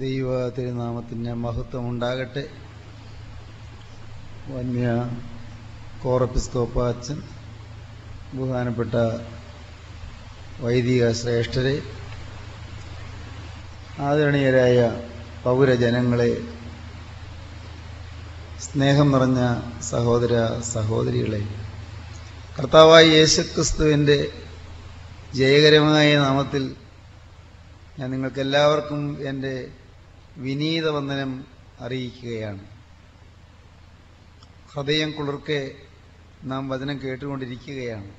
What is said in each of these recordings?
ദൈവ തിരുനാമത്തിന്റെ മഹത്വം ഉണ്ടാകട്ടെ വന്യ കോറപ്പിസ്തോപ്പ അച്ഛൻ ബഹുമാനപ്പെട്ട വൈദിക ശ്രേഷ്ഠരെ ആദരണീയരായ പൗരജനങ്ങളെ സ്നേഹം നിറഞ്ഞ സഹോദര സഹോദരികളെ കർത്താവായ യേശുക്രിസ്തുവിന്റെ ജയകരമായ നാമത്തിൽ ഞാൻ നിങ്ങൾക്കെല്ലാവർക്കും എന്റെ വിനീത വന്ദനം അറിയിക്കുകയാണ്. ഹൃദയം കുളിർക്കെ നാം വചനം കേട്ടുകൊണ്ടിരിക്കുകയാണ്.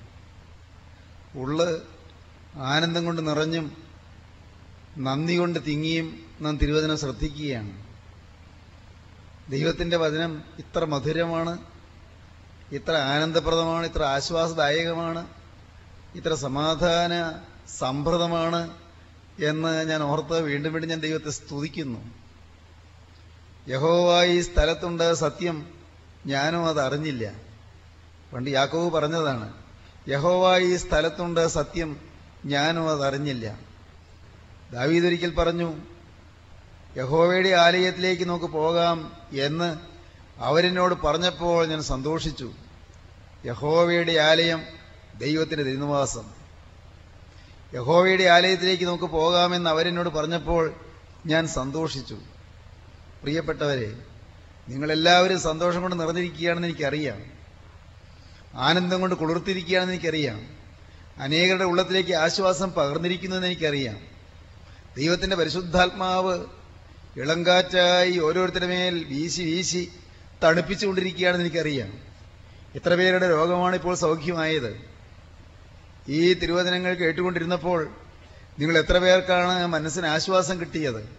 ഉള്ള് ആനന്ദം കൊണ്ട് നിറഞ്ഞും നന്ദി കൊണ്ട് തിങ്ങിയും നാം തിരുവചനം ശ്രദ്ധിക്കുകയാണ്. ദൈവത്തിന്റെ വചനം ഇത്ര മധുരമാണ് ഇത്ര ആനന്ദപ്രദമാണ് ഇത്ര ആശ്വാസദായകമാണ് ഇത്ര സമാധാന സംഭൃതമാണ് എന്ന് ഞാൻ ഓർത്ത് വീണ്ടും വീണ്ടും ഞാൻ ദൈവത്തെ സ്തുതിക്കുന്നു. യഹോവായി സ്ഥലത്തുണ്ട് സത്യം ഞാനും അത് അറിഞ്ഞില്ല. പണ്ട് യാക്കോവ് പറഞ്ഞതാണ് യഹോവായി സ്ഥലത്തുണ്ട് സത്യം ഞാനും അത് അറിഞ്ഞില്ല. ദാവീദൊരിക്കൽ പറഞ്ഞു യഹോവയുടെ ആലയത്തിലേക്ക് നമുക്ക് പോകാം എന്ന് അവരെന്നോട് പറഞ്ഞപ്പോൾ ഞാൻ സന്തോഷിച്ചു. യഹോവയുടെ ആലയം ദൈവത്തിന്റെ തിരുനിവാസം. യഹോവയുടെ ആലയത്തിലേക്ക് നമുക്ക് പോകാമെന്ന് അവരെന്നോട് പറഞ്ഞപ്പോൾ ഞാൻ സന്തോഷിച്ചു. പ്രിയപ്പെട്ടവരെ നിങ്ങളെല്ലാവരും സന്തോഷം കൊണ്ട് നിറഞ്ഞിരിക്കുകയാണെന്ന് എനിക്കറിയാം. ആനന്ദം കൊണ്ട് കുളിർത്തിരിക്കുകയാണെന്ന് എനിക്കറിയാം. അനേകരുടെ ഉള്ളത്തിലേക്ക് ആശ്വാസം പകർന്നിരിക്കുന്നതെന്ന് എനിക്കറിയാം. ദൈവത്തിന്റെ പരിശുദ്ധാത്മാവ് ഇളങ്കാറ്റായി ഓരോരുത്തരുടെ മേൽ വീശി വീശി തണുപ്പിച്ചുകൊണ്ടിരിക്കുകയാണെന്ന് എനിക്കറിയാം. എത്ര പേരുടെ രോഗമാണ് ഇപ്പോൾ സൗഖ്യമായത്. ഈ തിരുവചനങ്ങൾ കേട്ടുകൊണ്ടിരുന്നപ്പോൾ നിങ്ങൾ എത്ര പേർക്കാണ് മനസ്സിന് ആശ്വാസം കിട്ടിയത്?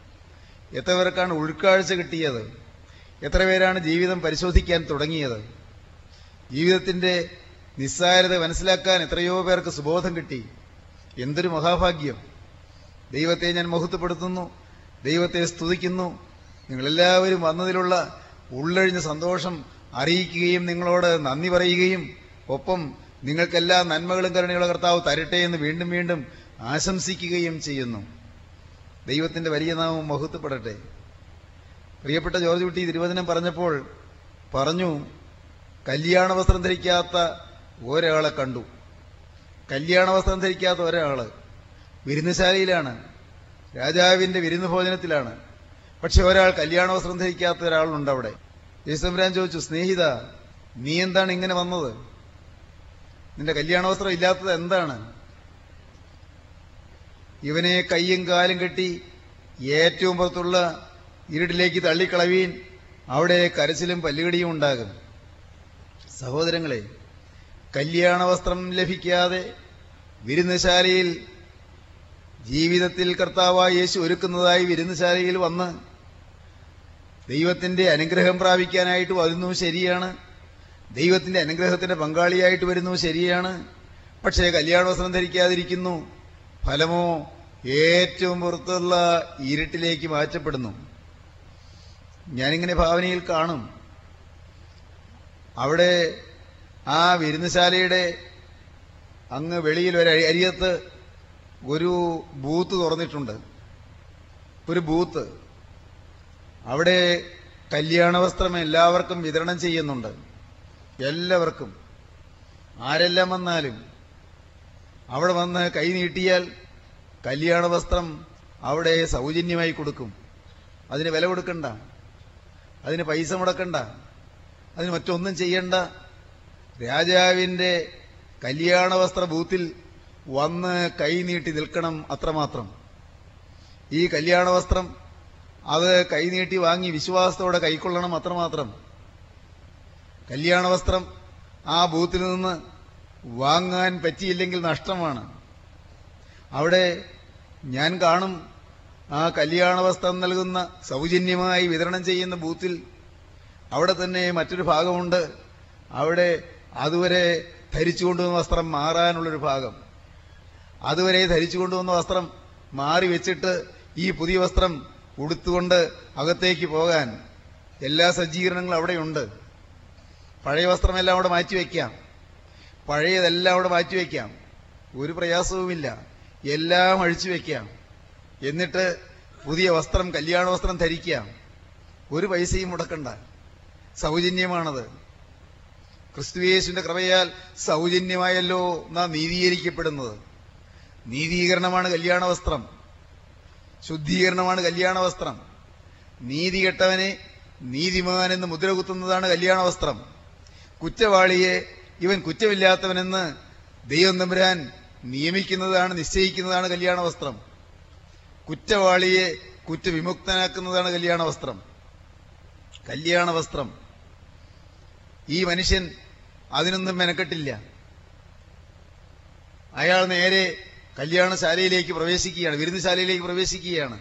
എത്ര പേർക്കാണ് ഉൾക്കാഴ്ച കിട്ടിയത്? എത്ര പേരാണ് ജീവിതം പരിശോധിക്കാൻ തുടങ്ങിയത്? ജീവിതത്തിന്റെ നിസ്സാരത മനസ്സിലാക്കാൻ എത്രയോ പേർക്ക് സുബോധം കിട്ടി. എന്തൊരു മഹാഭാഗ്യം. ദൈവത്തെ ഞാൻ മഹത്വപ്പെടുത്തുന്നു ദൈവത്തെ സ്തുതിക്കുന്നു. നിങ്ങളെല്ലാവരും വന്നതിലുള്ള ഉള്ളഴിഞ്ഞ സന്തോഷം അറിയിക്കുകയും നിങ്ങളോട് നന്ദി പറയുകയും ഒപ്പം നിങ്ങൾക്കെല്ലാ നന്മകളും കരുണയുള്ള കർത്താവ് തരട്ടെ എന്ന് വീണ്ടും വീണ്ടും ആശംസിക്കുകയും ചെയ്യുന്നു. ദൈവത്തിന്റെ വലിയ നാമം മഹത്വപ്പെടട്ടെ. പ്രിയപ്പെട്ട ജോർജ് കുട്ടി തിരുവചനം പറഞ്ഞപ്പോൾ പറഞ്ഞു കല്യാണ വസ്ത്രം ധരിക്കാത്ത ഒരാളെ കണ്ടു. കല്യാണ വസ്ത്രം ധരിക്കാത്ത ഒരാൾ വിരുന്നുശാലയിലാണ്. രാജാവിന്റെ വിരുന്ന് ഭോജനത്തിലാണ് പക്ഷെ ഒരാൾ കല്യാണ വസ്ത്രം ധരിക്കാത്ത ഒരാളുണ്ട് അവിടെ. യേശുരാൻ ചോദിച്ചു സ്നേഹിത നീ എന്താണ് ഇങ്ങനെ വന്നത്? നിന്റെ കല്യാണവസ്ത്രം ഇല്ലാത്തത് എന്താണ്? ഇവനെ കയ്യും കാലും കെട്ടി ഏറ്റവും പുറത്തുള്ള ഇരുട്ടിലേക്ക് തള്ളിക്കളവീൻ അവിടെ കരച്ചിലും പല്ലുകടിയും ഉണ്ടാകും. സഹോദരങ്ങളെ കല്യാണ വസ്ത്രം ലഭിക്കാതെ വിരുന്നശാലയിൽ ജീവിതത്തിൽ കർത്താവായ യേശു ഒരുക്കുന്നതായി വിരുന്നശാലയിൽ വന്ന് ദൈവത്തിന്റെ അനുഗ്രഹം പ്രാപിക്കാനായിട്ട് വരുന്നു ശരിയാണ്. ദൈവത്തിന്റെ അനുഗ്രഹത്തിന്റെ പങ്കാളിയായിട്ട് വരുന്നു ശരിയാണ്. പക്ഷേ കല്യാണ വസ്ത്രം ധരിക്കാതിരിക്കുന്നു. ഫലമോ ഏറ്റവും പുറത്തുള്ള ഇരുട്ടിലേക്ക് മാറ്റപ്പെടുന്നു. ഞാനിങ്ങനെ ഭാവനയിൽ കാണും. അവിടെ ആ വിരുന്നുശാലയുടെ അങ്ങ് വെളിയിൽ ഒരു അരിയത്ത് ഒരു ബൂത്ത് തുറന്നിട്ടുണ്ട്. ഒരു ബൂത്ത്. അവിടെ കല്യാണ വസ്ത്രം എല്ലാവർക്കും വിതരണം ചെയ്യുന്നുണ്ട്. എല്ലാവർക്കും ആരെല്ലാം വന്നാലും അവിടെ വന്ന് കൈ നീട്ടിയാൽ കല്യാണ വസ്ത്രം അവിടെ സൗജന്യമായി കൊടുക്കും. അതിന് വില കൊടുക്കണ്ട. അതിന് പൈസ മുടക്കണ്ട. അതിന് മറ്റൊന്നും ചെയ്യണ്ട. രാജാവിന്റെ കല്യാണ വസ്ത്ര ബൂത്തിൽ വന്ന് കൈ നീട്ടി നിൽക്കണം അത്രമാത്രം. ഈ കല്യാണ വസ്ത്രം അത് കൈനീട്ടി വാങ്ങി വിശ്വാസത്തോടെ കൈക്കൊള്ളണം അത്രമാത്രം. കല്യാണ വസ്ത്രം ആ ബൂത്തിൽ നിന്ന് വാങ്ങാൻ പറ്റിയില്ലെങ്കിൽ നഷ്ടമാണ്. അവിടെ ഞാൻ കാണും ആ കല്യാണ വസ്ത്രം നൽകുന്ന സൗജന്യമായി വിതരണം ചെയ്യുന്ന ബൂത്തിൽ അവിടെ തന്നെ മറ്റൊരു ഭാഗമുണ്ട്. അവിടെ അതുവരെ ധരിച്ചു കൊണ്ടുവന്ന വസ്ത്രം മാറാനുള്ളൊരു ഭാഗം. അതുവരെ ധരിച്ചു കൊണ്ടുവന്ന വസ്ത്രം മാറി വെച്ചിട്ട് ഈ പുതിയ വസ്ത്രം ഉടുത്തുകൊണ്ട് അകത്തേക്ക് പോകാൻ എല്ലാ സജ്ജീകരണങ്ങളും അവിടെയുണ്ട്. പഴയ വസ്ത്രമെല്ലാം അവിടെ മാറ്റി വെക്കാം പഴയതെല്ലാം അവിടെ മാറ്റി വെക്കാം ഒരു പ്രയാസവുമില്ല. എല്ലാം അഴിച്ചു വെക്കാം എന്നിട്ട് പുതിയ വസ്ത്രം കല്യാണ വസ്ത്രം ധരിക്കാം ഒരു പൈസയും മുടക്കണ്ട. സൗജന്യമാണത്. ക്രിസ്തുയേശുവിന്റെ കൃപയാൽ സൗജന്യമായല്ലോ നാം നീതീകരിക്കപ്പെടുന്നത്. നീതീകരണമാണ് കല്യാണ വസ്ത്രം. ശുദ്ധീകരണമാണ് കല്യാണ വസ്ത്രം. നീതി കെട്ടവനെ നീതിമാൻ എന്ന് മുദ്ര കുത്തുന്നതാണ് കല്യാണ വസ്ത്രം. കുറ്റവാളിയെ ഇവൻ കുറ്റമില്ലാത്തവനെന്ന് ദൈവം തമ്പുരാൻ നിയമിക്കുന്നതാണ് നിശ്ചയിക്കുന്നതാണ് കല്യാണ വസ്ത്രം. കുറ്റവാളിയെ കുറ്റവിമുക്തനാക്കുന്നതാണ് കല്യാണ വസ്ത്രം. കല്യാണ വസ്ത്രം. ഈ മനുഷ്യൻ അതിനൊന്നും മെനക്കെട്ടില്ല. അയാൾ നേരെ കല്യാണശാലയിലേക്ക് പ്രവേശിക്കുകയാണ് വിരുന്നുശാലയിലേക്ക് പ്രവേശിക്കുകയാണ്.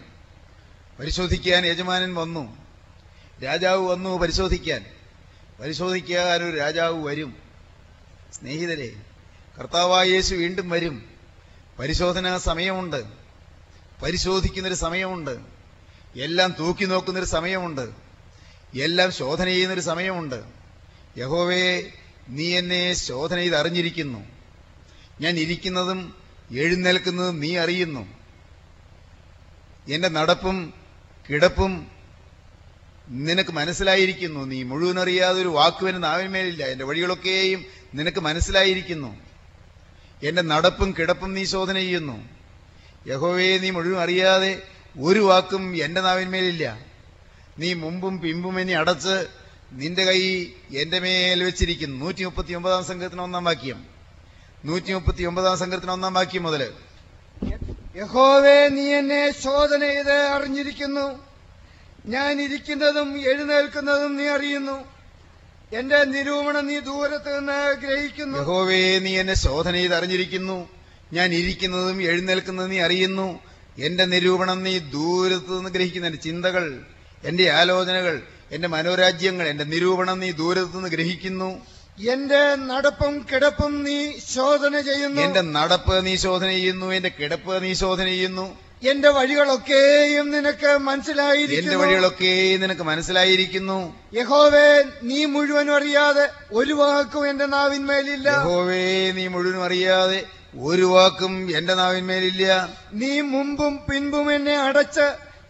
പരിശോധിക്കാൻ യജമാനൻ വന്നു. രാജാവ് വന്നു പരിശോധിക്കാൻ. പരിശോധിക്കാൻ ഒരു രാജാവ് വരും. സ്നേഹിതരെ കർത്താവായ യേശു വീണ്ടും വരും. പരിശോധനാ സമയമുണ്ട്. പരിശോധിക്കുന്നൊരു സമയമുണ്ട്. എല്ലാം തൂക്കി നോക്കുന്നൊരു സമയമുണ്ട്. എല്ലാം ശോധന ചെയ്യുന്നൊരു സമയമുണ്ട്. യഹോവേ നീ എന്നെ ശോധന ചെയ്ത് അറിഞ്ഞിരിക്കുന്നു ഞാൻ ഇരിക്കുന്നതും എഴുന്നേൽക്കുന്നതും നീ അറിയുന്നു. എന്റെ നടപ്പും കിടപ്പും നിനക്ക് മനസ്സിലായിരിക്കുന്നു. നീ മുഴുവൻ അറിയാതെ ഒരു വാക്കുവിന് നാവിന്മേലില്ല. എന്റെ വഴികളൊക്കെയും നിനക്ക് മനസ്സിലായിരിക്കുന്നു. എന്റെ നടപ്പും കിടപ്പും നീ ശോധന ചെയ്യുന്നു. യഹോവയെ നീ മുഴുവൻ അറിയാതെ ഒരു വാക്കും എന്റെ നാവിന്മേലില്ല. നീ മുമ്പും പിമ്പും എന്നെ അടച്ച് നിന്റെ കൈ എന്റെ മേൽ വെച്ചിരിക്കുന്നു. നൂറ്റി മുപ്പത്തി ഒമ്പതാം സംഘത്തിന് ഒന്നാം വാക്യം. നൂറ്റി മുപ്പത്തി ഒമ്പതാം സംഘത്തിന് ഒന്നാം വാക്യം മുതൽ. യഹോവേ നീ എന്നെ ശോധന ചെയ്ത് അറിഞ്ഞിരിക്കുന്നു. ഞാൻ ഇരിക്കുന്നതും എഴുന്നേൽക്കുന്നതും നീ അറിയുന്നു. എന്റെ നിരൂപണം നീ ദൂരത്ത് നിന്ന് ഗ്രഹിക്കുന്നു. യഹോവേ നീ എന്നെ ശോധന ചെയ്ത് അറിഞ്ഞിരിക്കുന്നു ഞാൻ ഇരിക്കുന്നതും എഴുന്നേൽക്കുന്നതും നീ അറിയുന്നു. എന്റെ നിരൂപണം നീ ദൂരത്ത് നിന്ന് ഗ്രഹിക്കുന്നു എന്റെ ചിന്തകൾ എന്റെ ആലോചനകൾ എന്റെ മനോരാജ്യങ്ങൾ എന്റെ നിരൂപണം നീ ദൂരത്ത് നിന്ന് ഗ്രഹിക്കുന്നു. എന്റെ നടപ്പും കിടപ്പും നീ ശോധന ചെയ്യുന്നു. എന്റെ നടപ്പ് നീ ശോധന ചെയ്യുന്നു. എന്റെ കിടപ്പ് നീ ശോധന ചെയ്യുന്നു. എന്റെ വഴികളൊക്കെയും നിനക്ക് എന്റെ വഴികളൊക്കെയും നിനക്ക് മനസ്സിലായിരിക്കുന്നു. യഹോവേ നീ മുഴുവനും അറിയാതെ ഒരു വാക്കും എന്റെ നാവിന്മേലില്ല. യഹോവേ നീ മുഴുവനും അറിയാതെ ഒരു വാക്കും എന്റെ നാവിന്മേലില്ല. നീ മുമ്പും പിൻപും എന്നെ അടച്ച്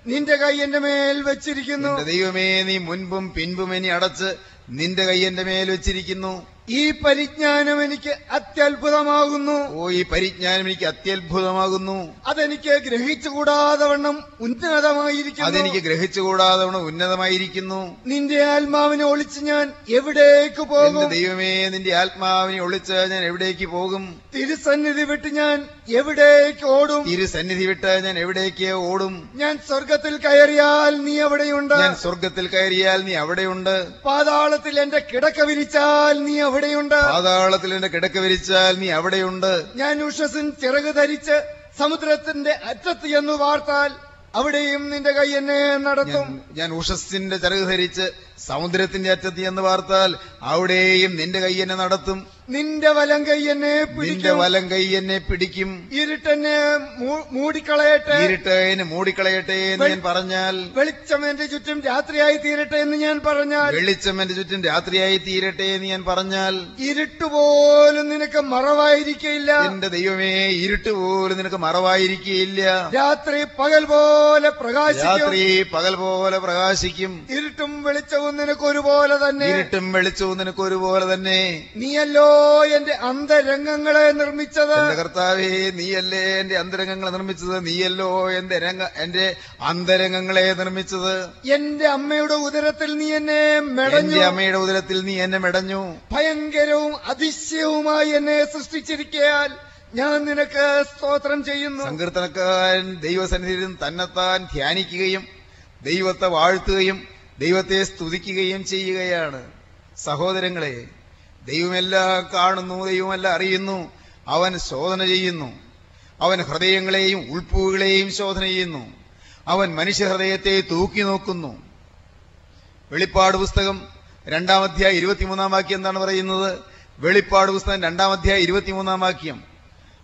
നിന്റെ കൈ എന്റെ മേൽ വെച്ചിരിക്കുന്നു. ദൈവമേ നീ മുൻപും പിൻപും എന്നെ അടച്ച് നിന്റെ കൈ എന്റെ മേൽ വെച്ചിരിക്കുന്നു. ഈ പരിജ്ഞാനം എനിക്ക് അത്യത്ഭുതമാകുന്നു. ഓ ഈ പരിജ്ഞാനം എനിക്ക് അത്യത്ഭുതമാകുന്നു. അതെനിക്ക് ഗ്രഹിച്ചുകൂടാതെ വണ്ണം ഉന്നതമായിരിക്കുന്നു. അതെനിക്ക് ഗ്രഹിച്ചുകൂടാതെ വണ്ണം ഉന്നതമായിരിക്കുന്നു. നിന്റെ ആത്മാവിനെ ഒളിച്ച് ഞാൻ എവിടേക്ക് പോകും? ദൈവമേ നിന്റെ ആത്മാവിനെ ഒളിച്ച് ഞാൻ എവിടേക്ക് പോകും? തിരുസന്നിധി വിട്ട് ഞാൻ എവിടേക്ക് ഓടും? തിരുസന്നിധി വിട്ട് ഞാൻ എവിടേക്ക് ഓടും? ഞാൻ സ്വർഗത്തിൽ കയറിയാൽ നീ എവിടെയുണ്ട് ഞാൻ സ്വർഗത്തിൽ കയറിയാൽ നീ അവിടെയുണ്ട്. പാതാളത്തിൽ എന്റെ കിടക്ക വിരിച്ചാൽ നീ അവിടെയുണ്ട്. പാതാളത്തിൽ എന്റെ കിടക്ക വിരിച്ചാൽ നീ അവിടെയുണ്ട്. ഞാൻ ഉഷസിൻ ചിറക് ധരിച്ച് സമുദ്രത്തിന്റെ അറ്റത്ത് എന്ന് വാർത്താൽ അവിടെയും നിന്റെ കൈ എന്നെ നടത്തും. ഞാൻ- ഉഷസിന്റെ ചിറക് ധരിച്ച് സമുദ്രത്തിന്റെ അറ്റത്ത് എന്ന് വാർത്താൽ അവിടെയും നിന്റെ കൈ എന്നെ നടത്തും. നിന്റെ വലം കൈ എന്നെ നിന്റെ വലം കൈ എന്നെ പിടിക്കും. ഇരുട്ടെന്നെ മൂടിക്കളയട്ടെ. ഇരുട്ട് എന്നെ മൂടിക്കളയട്ടെ എന്ന് ഞാൻ പറഞ്ഞാൽ വെളിച്ചം എന്റെ ചുറ്റും രാത്രിയായി തീരട്ടെ എന്ന് ഞാൻ പറഞ്ഞാൽ വെളിച്ചം എന്റെ ചുറ്റും രാത്രിയായി തീരട്ടെ എന്ന് ഞാൻ പറഞ്ഞാൽ ഇരുട്ടുപോലും നിനക്ക് മറവായിരിക്കില്ല എന്റെ ദൈവമേ ഇരുട്ട് പോലും നിനക്ക് മറവായിരിക്കില്ല രാത്രി പകൽ പോലെ പ്രകാശിക്കും. രാത്രി പകൽ പോലെ പ്രകാശിക്കും. ഇരുട്ടും വെളിച്ചവും നിനക്ക് ഒരുപോലെ തന്നെ. ഇരുട്ടും വെളിച്ചവും നിനക്ക് ഒരുപോലെ തന്നെ. നീയല്ലോ എന്റെ അന്തരംഗങ്ങളെ നിർമ്മിച്ചത്. കർത്താവേ നീയല്ലേ എന്റെ അന്തരംഗങ്ങളെ നിർമ്മിച്ചത്? നീയല്ലോ എന്റെ എന്റെ അന്തരംഗങ്ങളെ നിർമ്മിച്ചത്. എന്റെ അമ്മയുടെ ഉദരത്തിൽ നീ എന്നെ മെടഞ്ഞു. അമ്മയുടെ ഉദരത്തിൽ നീ എന്നെ മെടഞ്ഞു. ഭയങ്കരവും അതിശയവുമായി എന്നെ സൃഷ്ടിച്ചിരിക്കയാൽ ഞാൻ നിനക്ക് സ്തോത്രം ചെയ്യുന്നു. സങ്കീർത്തനക്കാരൻ ദൈവസന്നിധിയിൽ തന്നെത്താൻ ധ്യാനിക്കുകയും ദൈവത്തെ വാഴ്ത്തുകയും ദൈവത്തെ സ്തുതിക്കുകയും ചെയ്യുകയാണ്. സഹോദരങ്ങളെ ദൈവമെല്ലാം കാണുന്നു ദൈവമെല്ലാം അറിയുന്നു. അവൻ ശോധന ചെയ്യുന്നു. അവൻ ഹൃദയങ്ങളെയും ഉൾപ്പുകളെയും ശോധന ചെയ്യുന്നു. അവൻ മനുഷ്യഹൃദയത്തെ തൂക്കി നോക്കുന്നു. വെളിപ്പാട് പുസ്തകം രണ്ടാം അധ്യായം ഇരുപത്തിമൂന്നാം വാക്യം എന്താണ് പറയുന്നത്? വെളിപ്പാട് പുസ്തകം രണ്ടാം അധ്യായം ഇരുപത്തിമൂന്നാം വാക്യം.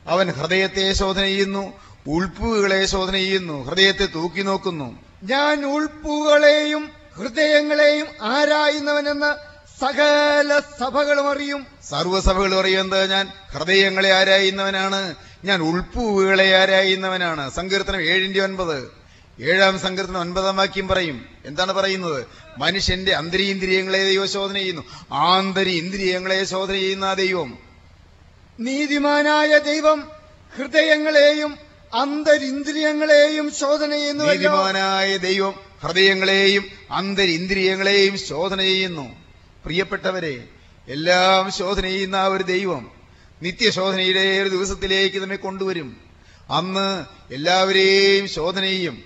അവൻ ഹൃദയത്തെ ശോധന ചെയ്യുന്നു ഉൾപ്പുകളെ ശോധന ചെയ്യുന്നു ഹൃദയത്തെ തൂക്കി നോക്കുന്നു. ഞാൻ ഉൾപ്പുകളെയും ഹൃദയങ്ങളെയും ആരായുന്നവനെന്ന് സകല സഭകളും അറിയും. സർവസഭകളും അറിയും എന്താ ഞാൻ? ഹൃദയങ്ങളെ ആരായുന്നവനാണ്. ഞാൻ ഉൾപ്പൂവുകളെ ആരായുന്നവനാണ്. സങ്കീർത്തനം ഏഴിന്റെ ഒൻപത്. ഏഴാം സങ്കീർത്തനം ഒൻപതാം വാക്യം പറയും. എന്താണ് പറയുന്നത്? മനുഷ്യന്റെ അന്തരീന്ദ്രിയങ്ങളെ ദൈവം ശോധന ചെയ്യുന്നു. ആന്തരി ഇന്ദ്രിയങ്ങളെ ശോധന ചെയ്യുന്ന ദൈവം. നീതിമാനായ ദൈവം ഹൃദയങ്ങളെയും അന്തരിന്ദ്രിയങ്ങളെയും ശോധന ചെയ്യുന്നു നീതിമാനായ ദൈവം ഹൃദയങ്ങളെയും അന്തരിന്ദ്രിയങ്ങളെയും ശോധന ചെയ്യുന്നു. പ്രിയപ്പെട്ടവരെ എല്ലാം ശോധന ചെയ്യുന്ന ആ ഒരു ദൈവം നിത്യശോധനയുടെ ഒരു ദിവസത്തിലേക്ക് നമ്മെ കൊണ്ടുവരും. അന്ന് എല്ലാവരെയും ശോധന ചെയ്യും.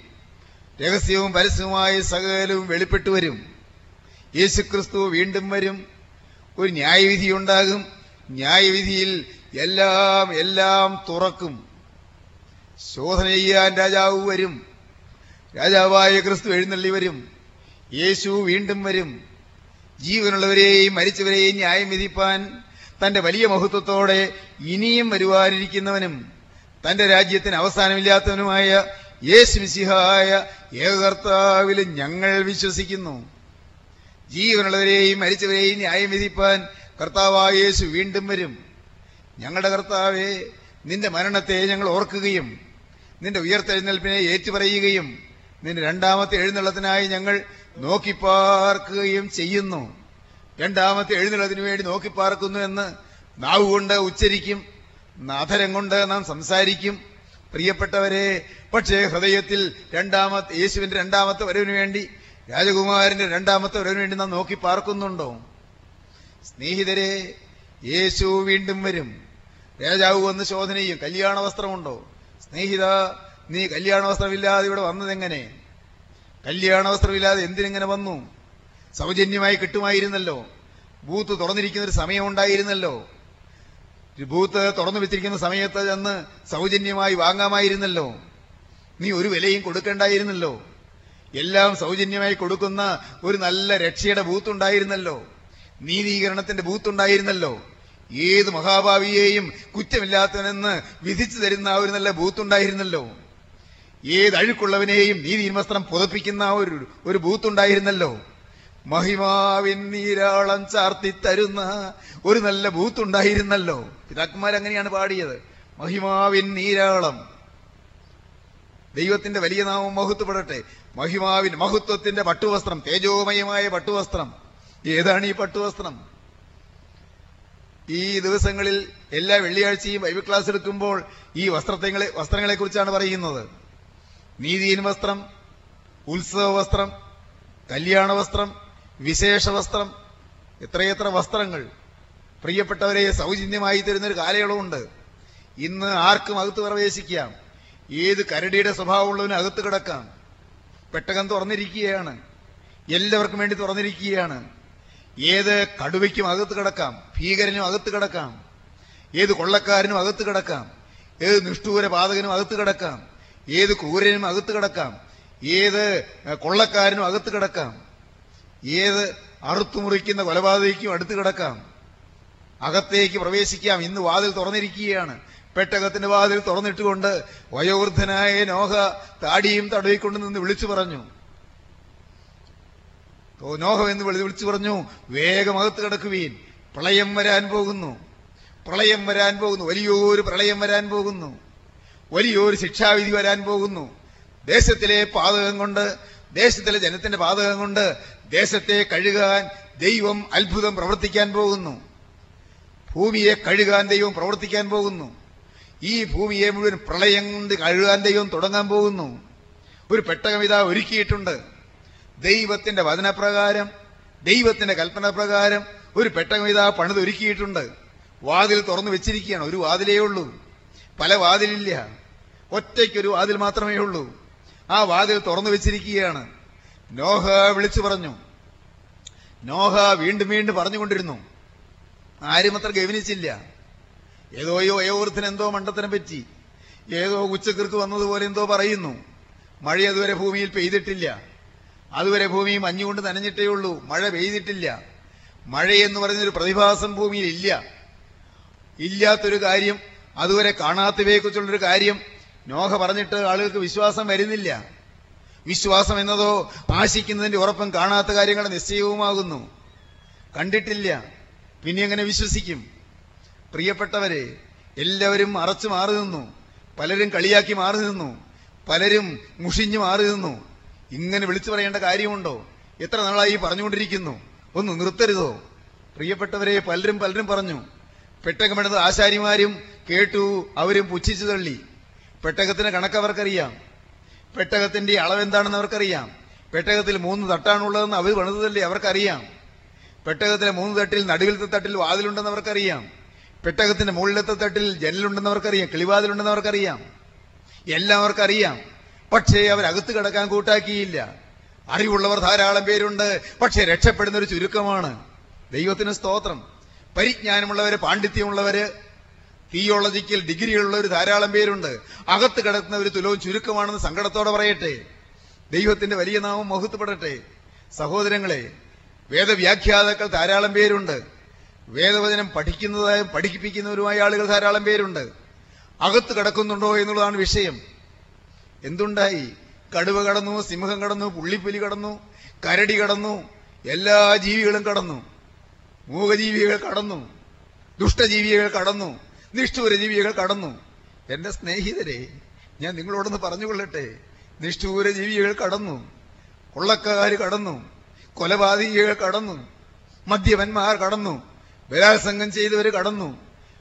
രഹസ്യവും പരസ്യവുമായ സകലവും വെളിപ്പെട്ടു വരും. യേശുക്രിസ്തു വീണ്ടും വരും. ഒരു ന്യായവിധി ഉണ്ടാകും. ന്യായവിധിയിൽ എല്ലാം എല്ലാം തുറക്കും. ശോധന ചെയ്യാൻ രാജാവ് വരും. രാജാവായ ക്രിസ്തു എഴുന്നള്ളി വരും. യേശു വീണ്ടും വരും. ജീവനുള്ളവരെയും മരിച്ചവരെയും ന്യായം വിധിപ്പാൻ തന്റെ വലിയ മഹത്വത്തോടെ ഇനിയും വരുവാനിരിക്കുന്നവനും തന്റെ രാജ്യത്തിന് അവസാനമില്ലാത്തവനുമായ യേശു മിശിഹായ ഏകകർത്താവിൽ ഞങ്ങൾ വിശ്വസിക്കുന്നു. ജീവനുള്ളവരെയും മരിച്ചവരെയും ന്യായം വിധിപ്പാൻ കർത്താവായ യേശു വീണ്ടും വരും. ഞങ്ങളുടെ കർത്താവെ നിന്റെ മരണത്തെ ഞങ്ങൾ ഓർക്കുകയും നിന്റെ ഉയർത്തെഴുന്നേൽപ്പിനെ ഏറ്റുപറയുകയും നിന്റെ രണ്ടാമത്തെ എഴുന്നള്ളത്തിനായി ഞങ്ങൾ നോക്കിപ്പാർക്കുകയും ചെയ്യുന്നു. രണ്ടാമത്തെ എഴുന്നള്ളത്തിന് വേണ്ടി നോക്കിപ്പാർക്കുന്നു എന്ന് നാവ് കൊണ്ട് ഉച്ചരിക്കും. നാഥരം കൊണ്ട് നാം സംസാരിക്കും. പ്രിയപ്പെട്ടവരെ പക്ഷേ ഹൃദയത്തിൽ രണ്ടാമത്തെ യേശുവിന്റെ രണ്ടാമത്തെ വരവിന് വേണ്ടി രാജകുമാരന്റെ രണ്ടാമത്തെ വരവിന് വേണ്ടി നാം നോക്കി പാർക്കുന്നുണ്ടോ സ്നേഹിതരെ യേശു വീണ്ടും വരും. രാജാവ് വന്ന് ശോധനയും കല്യാണ വസ്ത്രമുണ്ടോ? സ്നേഹിത നീ കല്യാണ വസ്ത്രമില്ലാതെ ഇവിടെ വന്നതെങ്ങനെ? കല്യാണ വസ്ത്രമില്ലാതെ എന്തിനെങ്ങനെ വന്നു? സൗജന്യമായി കിട്ടുമായിരുന്നല്ലോ. ബൂത്ത് തുറന്നിരിക്കുന്ന ഒരു സമയമുണ്ടായിരുന്നല്ലോ ഉണ്ടായിരുന്നല്ലോ. ബൂത്ത് തുറന്നു വെച്ചിരിക്കുന്ന സമയത്ത് ചെന്ന് സൗജന്യമായി വാങ്ങാമായിരുന്നല്ലോ. നീ ഒരു വിലയും കൊടുക്കേണ്ടായിരുന്നല്ലോ. എല്ലാം സൗജന്യമായി കൊടുക്കുന്ന ഒരു നല്ല രക്ഷയുടെ ബൂത്ത് ഉണ്ടായിരുന്നല്ലോ നീതീകരണത്തിന്റെ ബൂത്ത് ഉണ്ടായിരുന്നല്ലോ ഏത് മഹാഭാവിയെയും കുറ്റമില്ലാത്തവനെന്ന് വിധിച്ചു തരുന്ന ഒരു നല്ല ബൂത്ത് ഉണ്ടായിരുന്നല്ലോ ഏത് അഴുക്കുള്ളവനെയും നീതി വസ്ത്രം പുതപ്പിക്കുന്ന ഒരു ഒരു ബൂത്ത് ഉണ്ടായിരുന്നല്ലോ മഹിമാവിൻ നീരാളം ചാർത്തി തരുന്ന ഒരു നല്ല ബൂത്ത് ഉണ്ടായിരുന്നല്ലോ പിതാക്കന്മാരങ്ങനെയാണ് പാടിയത്. മഹിമാവിൻ നീരാളം. ദൈവത്തിന്റെ വലിയ നാമം മഹത്വപ്പെടട്ടെ. മഹിമാവിൻ മഹത്വത്തിന്റെ പട്ടുവസ്ത്രം തേജോമയമായ പട്ടുവസ്ത്രം. ഏതാണ് ഈ പട്ടുവസ്ത്രം? ഈ ദിവസങ്ങളിൽ എല്ലാ വെള്ളിയാഴ്ചയും ബൈബിൾ ക്ലാസ് എടുക്കുമ്പോൾ ഈ വസ്ത്രത്തെ വസ്ത്രങ്ങളെ കുറിച്ചാണ് പറയുന്നത്. നീതിയിൻ വസ്ത്രം ഉത്സവ വസ്ത്രം കല്യാണ വസ്ത്രം വിശേഷ വസ്ത്രം എത്രയെത്ര വസ്ത്രങ്ങൾ. പ്രിയപ്പെട്ടവരെ സൗജന്യമായി തരുന്നൊരു കാലയളവുണ്ട്. ഇന്ന് ആർക്കും അകത്ത് പ്രവേശിക്കാം. ഏത് കരടിയുടെ സ്വഭാവമുള്ളവന് അകത്ത് കിടക്കാം. പെട്ടകം തുറന്നിരിക്കുകയാണ്. എല്ലാവർക്കും വേണ്ടി തുറന്നിരിക്കുകയാണ്. ഏത് കടുവയ്ക്കും അകത്ത് കിടക്കാം. ഭീകരനും അകത്ത് കിടക്കാം. ഏത് കൊള്ളക്കാരനും അകത്ത് കിടക്കാം. ഏത് നിഷ്ഠൂര പാതകനും അകത്ത് കിടക്കാം. ഏത് ക്രൂരനും അകത്ത് കിടക്കാം. ഏത് കൊള്ളക്കാരനും അകത്ത് കിടക്കാം. ഏത് അറുത്തുമുറിക്കുന്ന കൊലപാതകയ്ക്കും അടുത്ത് കിടക്കാം. അകത്തേക്ക് പ്രവേശിക്കാം. ഇന്ന് വാതിൽ തുറന്നിരിക്കുകയാണ്. പെട്ടകത്തിന്റെ വാതിൽ തുറന്നിട്ടുകൊണ്ട് വയോവൃദ്ധനായ നോഹ താടിയും തടവിക്കൊണ്ട് നിന്ന് വിളിച്ചു പറഞ്ഞു. നോഹ എന്ന് വിളിച്ചു പറഞ്ഞു വേഗം അകത്ത് കിടക്കുവീൻ. പ്രളയം വരാൻ പോകുന്നു. പ്രളയം വരാൻ പോകുന്നു. വലിയൊരു പ്രളയം വരാൻ പോകുന്നു. വലിയൊരു ശിക്ഷാവിധി വരാൻ പോകുന്നു. ദേശത്തിലെ പാതകം കൊണ്ട് ദേശത്തിലെ ജനത്തിന്റെ പാതകം കൊണ്ട് ദേശത്തെ കഴുകാൻ ദൈവം അത്ഭുതം പ്രവർത്തിക്കാൻ പോകുന്നു. ഭൂമിയെ കഴുകാൻ ദൈവം പ്രവർത്തിക്കാൻ പോകുന്നു. ഈ ഭൂമിയെ മുഴുവൻ പ്രളയം കൊണ്ട് കഴുകാൻ ദൈവം തുടങ്ങാൻ പോകുന്നു. ഒരു പെട്ടകം ഇതാ ഒരുക്കിയിട്ടുണ്ട്. ദൈവത്തിന്റെ വചനപ്രകാരം ദൈവത്തിന്റെ കൽപ്പന പ്രകാരം ഒരു പെട്ടകം ഇതാ പണിതൊരുക്കിയിട്ടുണ്ട്. വാതിൽ തുറന്നു വെച്ചിരിക്കുകയാണ്. ഒരു വാതിലേ ഉള്ളൂ. പല വാതിലില്ല. ഒറ്റയ്ക്കൊരു വാതിൽ മാത്രമേ ഉള്ളൂ. ആ വാതിൽ തുറന്നു വെച്ചിരിക്കുകയാണ്. നോഹ വിളിച്ചു പറഞ്ഞു. നോഹ വീണ്ടും വീണ്ടും പറഞ്ഞുകൊണ്ടിരുന്നു. ആരും അത്ര ഗവനിച്ചില്ല ഏതോ ഏവൃത്തിന് എന്തോ മണ്ടത്തിനെ പറ്റി. ഏതോ ഉച്ചക്കൃത്ത് വന്നതുപോലെ എന്തോ പറയുന്നു. മഴ അതുവരെ ഭൂമിയിൽ പെയ്തിട്ടില്ല. അതുവരെ ഭൂമി മഞ്ഞുകൊണ്ട് നനഞ്ഞിട്ടേ ഉള്ളൂ. മഴ പെയ്തിട്ടില്ല. മഴയെന്ന് പറയുന്നൊരു പ്രതിഭാസം ഭൂമിയിൽ ഇല്ല. ഇല്ലാത്തൊരു കാര്യം അതുവരെ കാണാത്തവയെക്കുറിച്ചുള്ളൊരു കാര്യം നോഹ പറഞ്ഞിട്ട് ആളുകൾക്ക് വിശ്വാസം വരുന്നില്ല. വിശ്വാസം എന്നതോ ആശിക്കുന്നതിന്റെ ഉറപ്പും കാണാത്ത കാര്യങ്ങളുടെ നിശ്ചയവുമാകുന്നു. കണ്ടിട്ടില്ല. പിന്നെ എങ്ങനെ വിശ്വസിക്കും? പ്രിയപ്പെട്ടവരെ എല്ലാവരും അറച്ചു മാറി നിന്നു. പലരും കളിയാക്കി മാറി നിന്നു. പലരും മുഷിഞ്ഞു മാറി നിന്നു. ഇങ്ങനെ വിളിച്ചു പറയേണ്ട കാര്യമുണ്ടോ? എത്ര നാളായി പറഞ്ഞുകൊണ്ടിരിക്കുന്നു? ഒന്ന് നിർത്തരുതോ? പ്രിയപ്പെട്ടവരെ പലരും പലരും പറഞ്ഞു. പെട്ടകമെടുത്ത ആശാരിമാരും കേട്ടു അവരും പുച്ഛിച്ചു തള്ളി. പെട്ടകത്തിന് കണക്ക് അവർക്കറിയാം പെട്ടകത്തിന്റെ അളവ് എന്താണെന്ന് അവർക്കറിയാം. പെട്ടകത്തിൽ മൂന്ന് തട്ടാണുള്ളതെന്ന് അവർ പണിതല്ലേ അവർക്കറിയാം. പെട്ടകത്തിലെ മൂന്ന് തട്ടിൽ നടുവിലത്തെ തട്ടിൽ വാതിലുണ്ടെന്ന് അവർക്കറിയാം. പെട്ടകത്തിന്റെ മുകളിലത്തെ തട്ടിൽ ജനലുണ്ടെന്ന് അവർക്കറിയാം. കിളിവാതിലുണ്ടെന്ന് അവർക്കറിയാം. എല്ലാം അവർക്കറിയാം. പക്ഷേ അവരകത്ത് കിടക്കാൻ കൂട്ടാക്കിയില്ല. അറിവുള്ളവർ ധാരാളം പേരുണ്ട്. പക്ഷേ രക്ഷപ്പെടുന്ന ഒരു ചുരുക്കമാണ് ദൈവത്തിന് സ്തോത്രം. പരിജ്ഞാനമുള്ളവര് പാണ്ഡിത്യമുള്ളവര് തിയോളജിക്കൽ ഡിഗ്രികളുള്ളവർ ധാരാളം പേരുണ്ട്. അകത്ത് ഒരു തുലവും ചുരുക്കമാണെന്ന് സങ്കടത്തോടെ പറയട്ടെ. ദൈവത്തിന്റെ വലിയ നാമം മഹത്വപ്പെടട്ടെ. സഹോദരങ്ങളെ വേദവ്യാഖ്യാതാക്കൾ ധാരാളം പേരുണ്ട്. വേദവചനം പഠിക്കുന്നതായും പഠിപ്പിക്കുന്നവരുമായ ആളുകൾ ധാരാളം പേരുണ്ട്. അകത്ത് കിടക്കുന്നുണ്ടോ എന്നുള്ളതാണ് വിഷയം. എന്തുണ്ടായി? കടുവ കടന്നു സിംഹം കടന്നു പുള്ളിപ്പുലി കടന്നു കരടി കടന്നു എല്ലാ ജീവികളും കടന്നു. മൂകജീവികൾ കടന്നു. ദുഷ്ടജീവികൾ കടന്നു. നിഷ്ഠൂര ജീവികൾ കടന്നു. എന്റെ സ്നേഹിതരെ ഞാൻ നിങ്ങളോടൊന്ന് പറഞ്ഞുകൊള്ളട്ടെ. നിഷ്ഠൂര ജീവികൾ കടന്നു. കൊള്ളക്കാർ കടന്നു. കൊലപാതകികൾ കടന്നു. മദ്യപന്മാർ കടന്നു. ബലാത്സംഗം ചെയ്തവർ കടന്നു.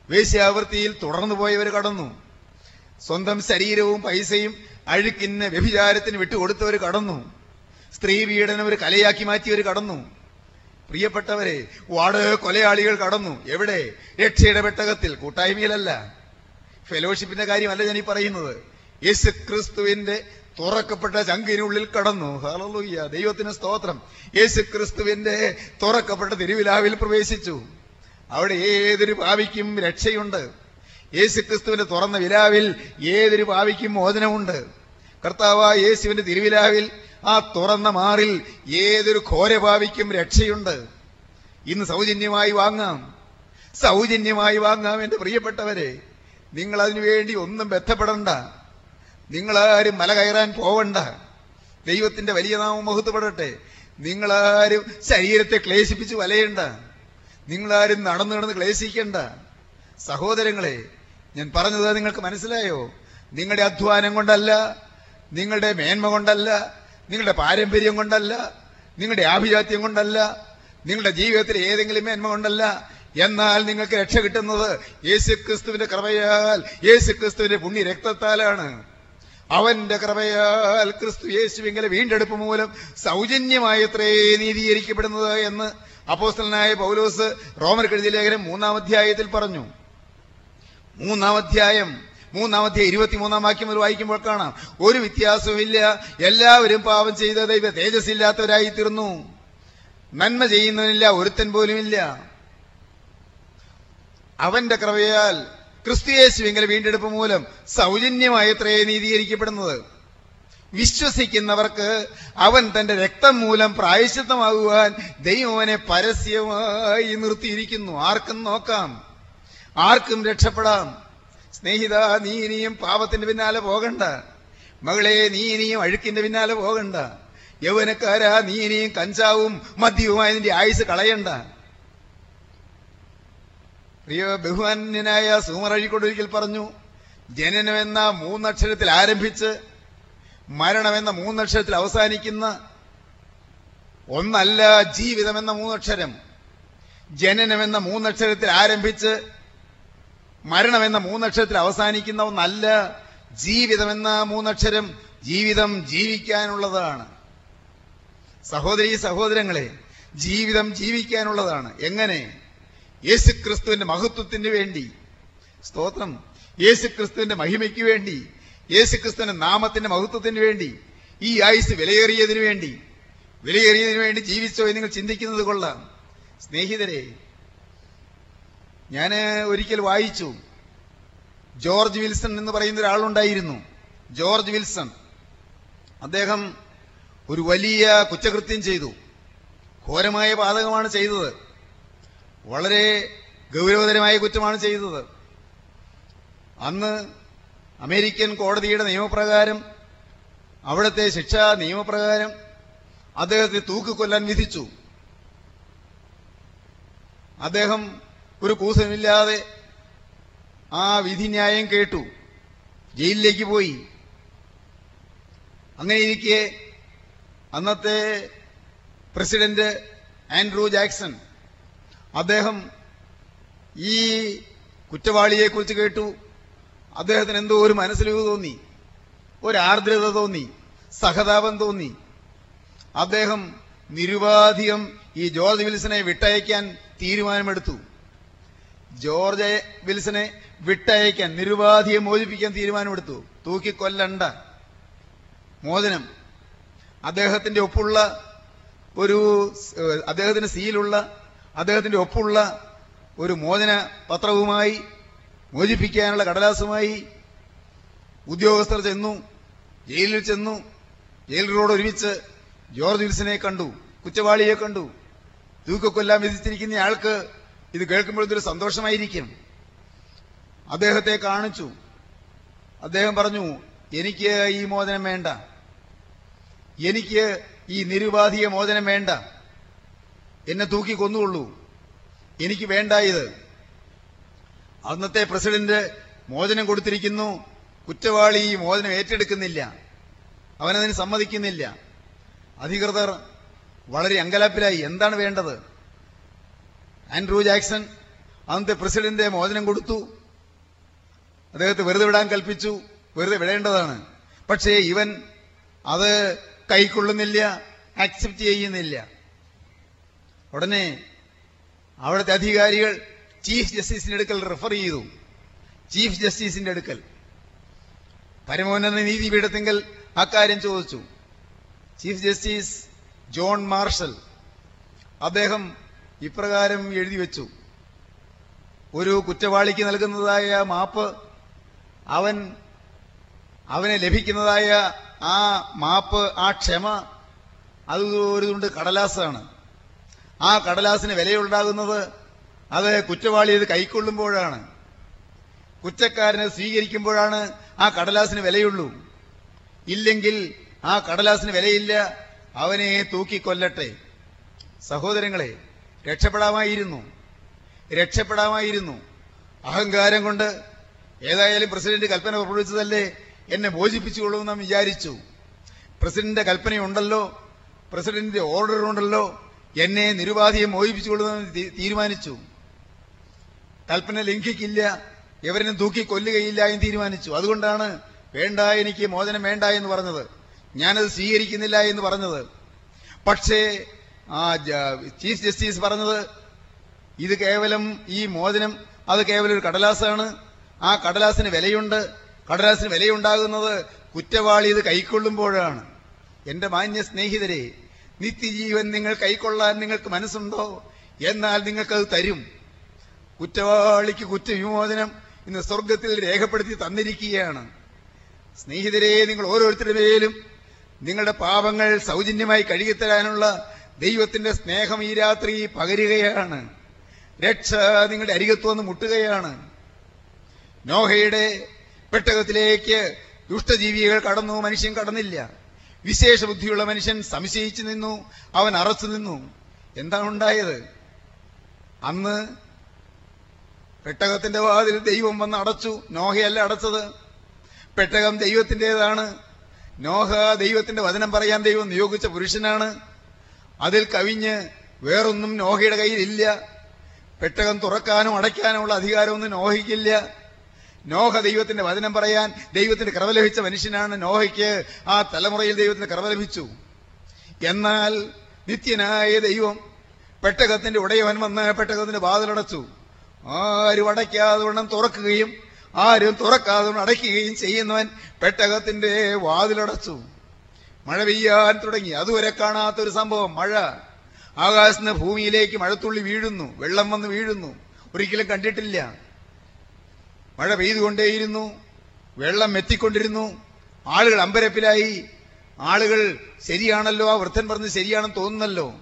വേശ്യാവൃത്തിയിൽ തുടർന്നു പോയവർ കടന്നു. സ്വന്തം ശരീരവും പൈസയും അഴുക്കിന് വ്യഭിചാരത്തിന് വിട്ടുകൊടുത്തവർ കടന്നു. സ്ത്രീ പീഡനം ഒരു കലയാക്കി മാറ്റിയവർ കടന്നു. പ്രിയപ്പെട്ടവരെ വാട് കൊലയാളികൾ കടന്നു. എവിടെ? രക്ഷയുടെ പെട്ടകത്തിൽ കൂട്ടായ്മയിലല്ല. ഫെലോഷിപ്പിന്റെ കാര്യമല്ല ഞാൻ ഈ പറയുന്നത്. യേശു ക്രിസ്തുവിന്റെ തുറക്കപ്പെട്ട ചങ്കിനുള്ളിൽ കടന്നു. ഹല്ലേലൂയ. ദൈവത്തിന് സ്തോത്രം. യേശു ക്രിസ്തുവിന്റെ തുറക്കപ്പെട്ട തിരുവിലാവിൽ പ്രവേശിച്ചു. അവിടെ ഏതൊരു പാവിക്കും രക്ഷയുണ്ട്. യേശു ക്രിസ്തുവിന്റെ തുറന്ന വിലാവിൽ ഏതൊരു പാവിക്കും മോചനമുണ്ട്. കർത്താവ് യേശുവിന്റെ തിരുവിലാവിൽ ആ തുറന്ന മാറിൽ ഏതൊരു ഘോരഭാവിക്കും രക്ഷയുണ്ട്. ഇന്ന് സൗജന്യമായി വാങ്ങാം. സൗജന്യമായി വാങ്ങാം എന്റെ പ്രിയപ്പെട്ടവരെ. നിങ്ങൾ അതിനുവേണ്ടി ഒന്നും ബന്ധപ്പെടണ്ട. നിങ്ങളാരും മല കയറാൻ പോവണ്ട. ദൈവത്തിന്റെ വലിയ നാമം മഹത്വപ്പെടട്ടെ. നിങ്ങളാരും ശരീരത്തെ ക്ലേശിപ്പിച്ച് വലയണ്ട. നിങ്ങളാരും നടന്നു നടന്ന് ക്ലേശിക്കണ്ട. സഹോദരങ്ങളെ ഞാൻ പറഞ്ഞത് നിങ്ങൾക്ക് മനസ്സിലായോ? നിങ്ങളുടെ അധ്വാനം കൊണ്ടല്ല നിങ്ങളുടെ മേന്മ കൊണ്ടല്ല നിങ്ങളുടെ പാരമ്പര്യം കൊണ്ടല്ല നിങ്ങളുടെ ആഭിജാത്യം കൊണ്ടല്ല നിങ്ങളുടെ ജീവിതത്തിൽ ഏതെങ്കിലും മേന്മ കൊണ്ടല്ല. എന്നാൽ നിങ്ങൾക്ക് രക്ഷ കിട്ടുന്നത് യേശു ക്രിസ്തുവിന്റെ കൃപയാൽ യേശു ക്രിസ്തുവിന്റെ പുണ്യ രക്തത്താലാണ് അവന്റെ കൃപയാൽ ക്രിസ്തു യേശുവിങ്കലെ വീണ്ടെടുപ്പ് മൂലം സൗജന്യമായത്രേ നീതീകരിക്കപ്പെടുന്നത് എന്ന് അപ്പോസ്റ്റലനായ പൗലോസ് റോമൻ കെഴുതി ലേഖനം മൂന്നാം അധ്യായത്തിൽ പറഞ്ഞു. മൂന്നാം അധ്യായം മൂന്നാം അധ്യായം ഇരുപത്തിമൂന്നാം വാക്യം മുതൽ വായിക്കുമ്പോൾ കാണാം. ഒരു വ്യത്യാസവുമില്ല. എല്ലാവരും പാപം ചെയ്ത ദൈവ തേജസ്സില്ലാത്തവരായി തീർന്നു നന്മ ചെയ്യുന്നവനില്ല ഒരുത്തൻ പോലുമില്ല. അവന്റെ കൃപയാൽ ക്രിസ്തുയേശുവിങ്കൽ വീണ്ടെടുപ്പ് മൂലം സൗജന്യമായത്രേ നീതീകരിക്കപ്പെടുന്നത്. വിശ്വസിക്കുന്നവർക്ക് അവൻ തന്റെ രക്തം മൂലം പ്രായശിത്തമാകുവാൻ ദൈവവനെ പരസ്യമായി നിർത്തിയിരിക്കുന്നു. ആർക്കും നോക്കാം. ആർക്കും രക്ഷപ്പെടാം. സ്നേഹിത നീ ഇനിയും പാപത്തിന്റെ പിന്നാലെ പോകണ്ട. മകളെ നീ ഇനിയും അഴുക്കിന്റെ പിന്നാലെ പോകണ്ട. യൗവനക്കാരാ നീ ഇനിയും കഞ്ചാവും മദ്യവുമായി നിന്റെ ആയുസ് കളയണ്ട. പ്രിയ ബഹുമാന്യനായ സൂമറഴിക്കൊണ്ടൊരിക്കൽ പറഞ്ഞു ജനനമെന്ന മൂന്നക്ഷരത്തിൽ ആരംഭിച്ച് മരണമെന്ന മൂന്നക്ഷരത്തിൽ അവസാനിക്കുന്ന ഒന്നല്ല ജീവിതമെന്ന മൂന്നക്ഷരം. ജനനമെന്ന മൂന്നക്ഷരത്തിൽ ആരംഭിച്ച് മരണമെന്ന മൂന്നക്ഷരത്തിൽ അവസാനിക്കുന്ന ഒന്നല്ല ജീവിതമെന്ന മൂന്നക്ഷരം ജീവിതം ജീവിക്കാനുള്ളതാണ്. സഹോദരി സഹോദരങ്ങളെ ജീവിതം ജീവിക്കാനുള്ളതാണ്. എങ്ങനെ? യേശു ക്രിസ്തുവിന്റെ മഹത്വത്തിന് വേണ്ടി. സ്തോത്രം. യേശു ക്രിസ്തുവിന്റെ മഹിമയ്ക്ക് വേണ്ടി. യേശു ക്രിസ്തുവിന്റെ നാമത്തിന്റെ മഹത്വത്തിന് വേണ്ടി. ഈ ആയുസ് വിലയേറിയതിനു വേണ്ടി. വിലയേറിയതിനു വേണ്ടി ജീവിച്ചോ നിങ്ങൾ ചിന്തിക്കുന്നത് കൊള്ളാം. സ്നേഹിതരെ ഞാൻ ഒരിക്കൽ വായിച്ചു. ജോർജ് വിൽസൺ എന്ന് പറയുന്ന ഒരാളുണ്ടായിരുന്നു. George Wilson. അദ്ദേഹം ഒരു വലിയ കുറ്റകൃത്യം ചെയ്തു. ഘോരമായ പാതകമാണ് ചെയ്തത്. വളരെ ഗൗരവതരമായ കുറ്റമാണ് ചെയ്തത്. അന്ന് അമേരിക്കൻ കോടതിയുടെ നിയമപ്രകാരം അവിടുത്തെ ശിക്ഷാ നിയമപ്രകാരം അദ്ദേഹത്തെ തൂക്കിക്കൊല്ലാൻ വിധിച്ചു. അദ്ദേഹം ഒരു കൂസമില്ലാതെ ആ വിധിന്യായം കേട്ടു. ജയിലിലേക്ക് പോയി. അങ്ങനെ ഇരിക്കെ അന്നത്തെ പ്രസിഡന്റ് ആൻഡ്രൂ ജാക്സൺ അദ്ദേഹം ഈ കുറ്റവാളിയെക്കുറിച്ച് കേട്ടു. അദ്ദേഹത്തിന് എന്തോ ഒരു മനസ്സിലൂവ് തോന്നി. ഒരു ആർദ്രത തോന്നി. സഹതാപം തോന്നി. അദ്ദേഹം നിരുപാധികം ഈ ജോർജ് വിൽസനെ വിട്ടയക്കാൻ തീരുമാനമെടുത്തു. ജോർജ് വിൽസനെ വിട്ടയക്കാൻ നിരുപാധിയെ മോചിപ്പിക്കാൻ തീരുമാനമെടുത്തു. തൂക്കിക്കൊല്ലണ്ട മോചനം. അദ്ദേഹത്തിന്റെ ഒപ്പുള്ള ഒരു അദ്ദേഹത്തിന്റെ സീലുള്ള അദ്ദേഹത്തിന്റെ ഒപ്പുള്ള ഒരു മോചന പത്രവുമായി മോചിപ്പിക്കാനുള്ള കടലാസുമായി ഉദ്യോഗസ്ഥർ ചെന്നു ജയിലിൽ ചെന്നു ജയിലറോട് ഒരുമിച്ച് ജോർജ് വിൽസനെ കണ്ടു കുറ്റവാളിയെ കണ്ടു. തൂക്കൊല്ലാൻ വിധിച്ചിരിക്കുന്ന ആൾക്ക് ഇത് കേൾക്കുമ്പോൾ ഇതൊരു സന്തോഷമായിരിക്കും. അദ്ദേഹത്തെ കാണിച്ചു. അദ്ദേഹം പറഞ്ഞു എനിക്ക് ഈ മോചനം വേണ്ട. എനിക്ക് ഈ നിരുപാധിക മോചനം വേണ്ട. എന്നെ തൂക്കി കൊന്നുകൊള്ളൂ. എനിക്ക് വേണ്ട ഇത്. അന്നത്തെ പ്രസിഡന്റ് മോചനം കൊടുത്തിരിക്കുന്നു. കുറ്റവാളി ഈ മോചനം ഏറ്റെടുക്കുന്നില്ല. അവനതിന് സമ്മതിക്കുന്നില്ല. അധികൃതർ വളരെ അങ്കലാപ്പിലായി. എന്താണ് വേണ്ടത്? ആൻഡ്രൂ ജാക്സൺ അന്നത്തെ പ്രസിഡന്റ് മോചനം കൊടുത്തു. അദ്ദേഹത്തെ വെറുതെ വിടാൻ കൽപ്പിച്ചു. വെറുതെ വിടേണ്ടതാണ്. പക്ഷേ ഇവൻ അത് കൈക്കൊള്ളുന്നില്ല ആക്സെപ്റ്റ് ചെയ്യുന്നില്ല. ഉടനെ അവിടുത്തെ അധികാരികൾ ചീഫ് ജസ്റ്റിസിന്റെ അടുക്കൽ റെഫർ ചെയ്തു. ചീഫ് ജസ്റ്റിസിന്റെ അടുക്കൽ. പരമോന്നത നീതിപീഠത്തിങ്കൽ അക്കാര്യം ചോദിച്ചു. ചീഫ് ജസ്റ്റിസ് ജോൺ മാർഷൽ അദ്ദേഹം ഇപ്രകാരം എഴുതി വെച്ചു. ഒരു കുറ്റവാളിക്ക് നൽകുന്നതായ മാപ്പ് അവൻ അവനെ ലഭിക്കുന്നതായ ആ മാപ്പ് ആ ക്ഷമ അത് ഒരു കടലാസാണ്. ആ കടലാസിന് വിലയുണ്ടാകുന്നത് അത് കുറ്റവാളി ഇത് കൈക്കൊള്ളുമ്പോഴാണ്. കുറ്റക്കാരനെ സ്വീകരിക്കുമ്പോഴാണ് ആ കടലാസിന് വിലയുള്ളൂ. ഇല്ലെങ്കിൽ ആ കടലാസിന് വിലയില്ല അവനെ തൂക്കിക്കൊല്ലട്ടെ. സഹോദരങ്ങളെ രക്ഷപ്പെടാമായിരുന്നു. രക്ഷപ്പെടാമായിരുന്നു. അഹങ്കാരം കൊണ്ട് ഏതായാലും പ്രസിഡന്റ് കൽപ്പന പുറപ്പെടുവിച്ചതല്ലേ എന്നെ മോചിപ്പിച്ചുകൊള്ളുമെന്ന് നാം വിചാരിച്ചു. പ്രസിഡന്റിന്റെ കൽപ്പനയുണ്ടല്ലോ പ്രസിഡന്റിന്റെ ഓർഡർ ഉണ്ടല്ലോ എന്നെ നിരുപാധിയെ മോചിപ്പിച്ചുകൊള്ളുമെന്ന് തീരുമാനിച്ചു. കൽപ്പന ലംഘിക്കില്ല എവരിനും തൂക്കി കൊല്ലുകയില്ല എന്ന് തീരുമാനിച്ചു. അതുകൊണ്ടാണ് വേണ്ട എനിക്ക് മോചനം വേണ്ട എന്ന് പറഞ്ഞത്. ഞാനത് സ്വീകരിക്കുന്നില്ല എന്ന് പറഞ്ഞത്. പക്ഷേ ആ ചീഫ് ജസ്റ്റിസ് പറഞ്ഞത് ഇത് കേവലം ഈ മോചനം അത് കേവലം ഒരു കടലാസാണ്. ആ കടലാസിന് വിലയുണ്ട്. കടലാസിന് വിലയുണ്ടാകുന്നത് കുറ്റവാളി ഇത് കൈക്കൊള്ളുമ്പോഴാണ്. എന്റെ മാന്യ സ്നേഹിതരെ നിത്യജീവൻ നിങ്ങൾ കൈക്കൊള്ളാൻ നിങ്ങൾക്ക് മനസ്സുണ്ടോ? എന്നാൽ നിങ്ങൾക്കത് തരും. കുറ്റവാളിക്ക് കുറ്റവിമോചനം ഇന്ന് സ്വർഗത്തിൽ രേഖപ്പെടുത്തി തന്നിരിക്കുകയാണ്. സ്നേഹിതരെ നിങ്ങൾ ഓരോരുത്തരുടെ മേലും നിങ്ങളുടെ പാപങ്ങൾ സൗജന്യമായി കഴുകിത്തരാനുള്ള ദൈവത്തിന്റെ സ്നേഹം ഈ രാത്രി പകരുകയാണ്. രക്ഷ നിങ്ങളുടെ അരികത്ത് വന്ന് മുട്ടുകയാണ്. നോഹയുടെ പെട്ടകത്തിലേക്ക് ദുഷ്ടജീവികൾ കടന്നു മനുഷ്യൻ കടന്നില്ല. വിശേഷ ബുദ്ധിയുള്ള മനുഷ്യൻ സംശയിച്ചു നിന്നു അവൻ അറച്ചു നിന്നു. എന്താണ് ഉണ്ടായത്? അന്ന് പെട്ടകത്തിന്റെ വാതിൽ ദൈവം വന്ന് അടച്ചു നോഹയല്ല അടച്ചത്. പെട്ടകം ദൈവത്തിന്റെതാണ്. നോഹ ദൈവത്തിന്റെ വചനം പറയാൻ ദൈവം നിയോഗിച്ച പുരുഷനാണ്. അതിൽ കവിഞ്ഞ് വേറൊന്നും നോഹയുടെ കയ്യിലില്ല. പെട്ടകം തുറക്കാനും അടയ്ക്കാനുമുള്ള അധികാരമൊന്നും നോഹയ്ക്കില്ല. നോഹ ദൈവത്തിന്റെ വചനം പറയാൻ ദൈവത്തിന്റെ കൃപ ലഭിച്ച മനുഷ്യനാണ് നോഹയ്ക്ക് ആ തലമുറയിൽ ദൈവത്തിന്റെ കൃപ ലഭിച്ചു. എന്നാൽ നിത്യനായ ദൈവം പെട്ടകത്തിന്റെ ഉടയവൻ വന്ന് പെട്ടകത്തിന്റെ വാതിലടച്ചു. ആരും അടയ്ക്കാതെ വണ്ണം തുറക്കുകയും ആരും തുറക്കാതെ അടയ്ക്കുകയും ചെയ്യുന്നവൻ പെട്ടകത്തിന്റെ വാതിലടച്ചു. മഴ പെയ്യാൻ തുടങ്ങി. അതുവരെ കാണാത്ത ഒരു സംഭവം മഴ. ആകാശത്ത് ഭൂമിയിലേക്ക് മഴത്തുള്ളി വീഴുന്നു വെള്ളം വന്ന് വീഴുന്നു. ഒരിക്കലും കണ്ടിട്ടില്ല. മഴ പെയ്തുകൊണ്ടേയിരുന്നു വെള്ളം എത്തിക്കൊണ്ടിരുന്നു. ആളുകൾ അമ്പരപ്പിലായി. ആളുകൾ ശരിയാണല്ലോ ആ വൃദ്ധൻ പറഞ്ഞ് ശരിയാണെന്ന് തോന്നുന്നല്ലോ.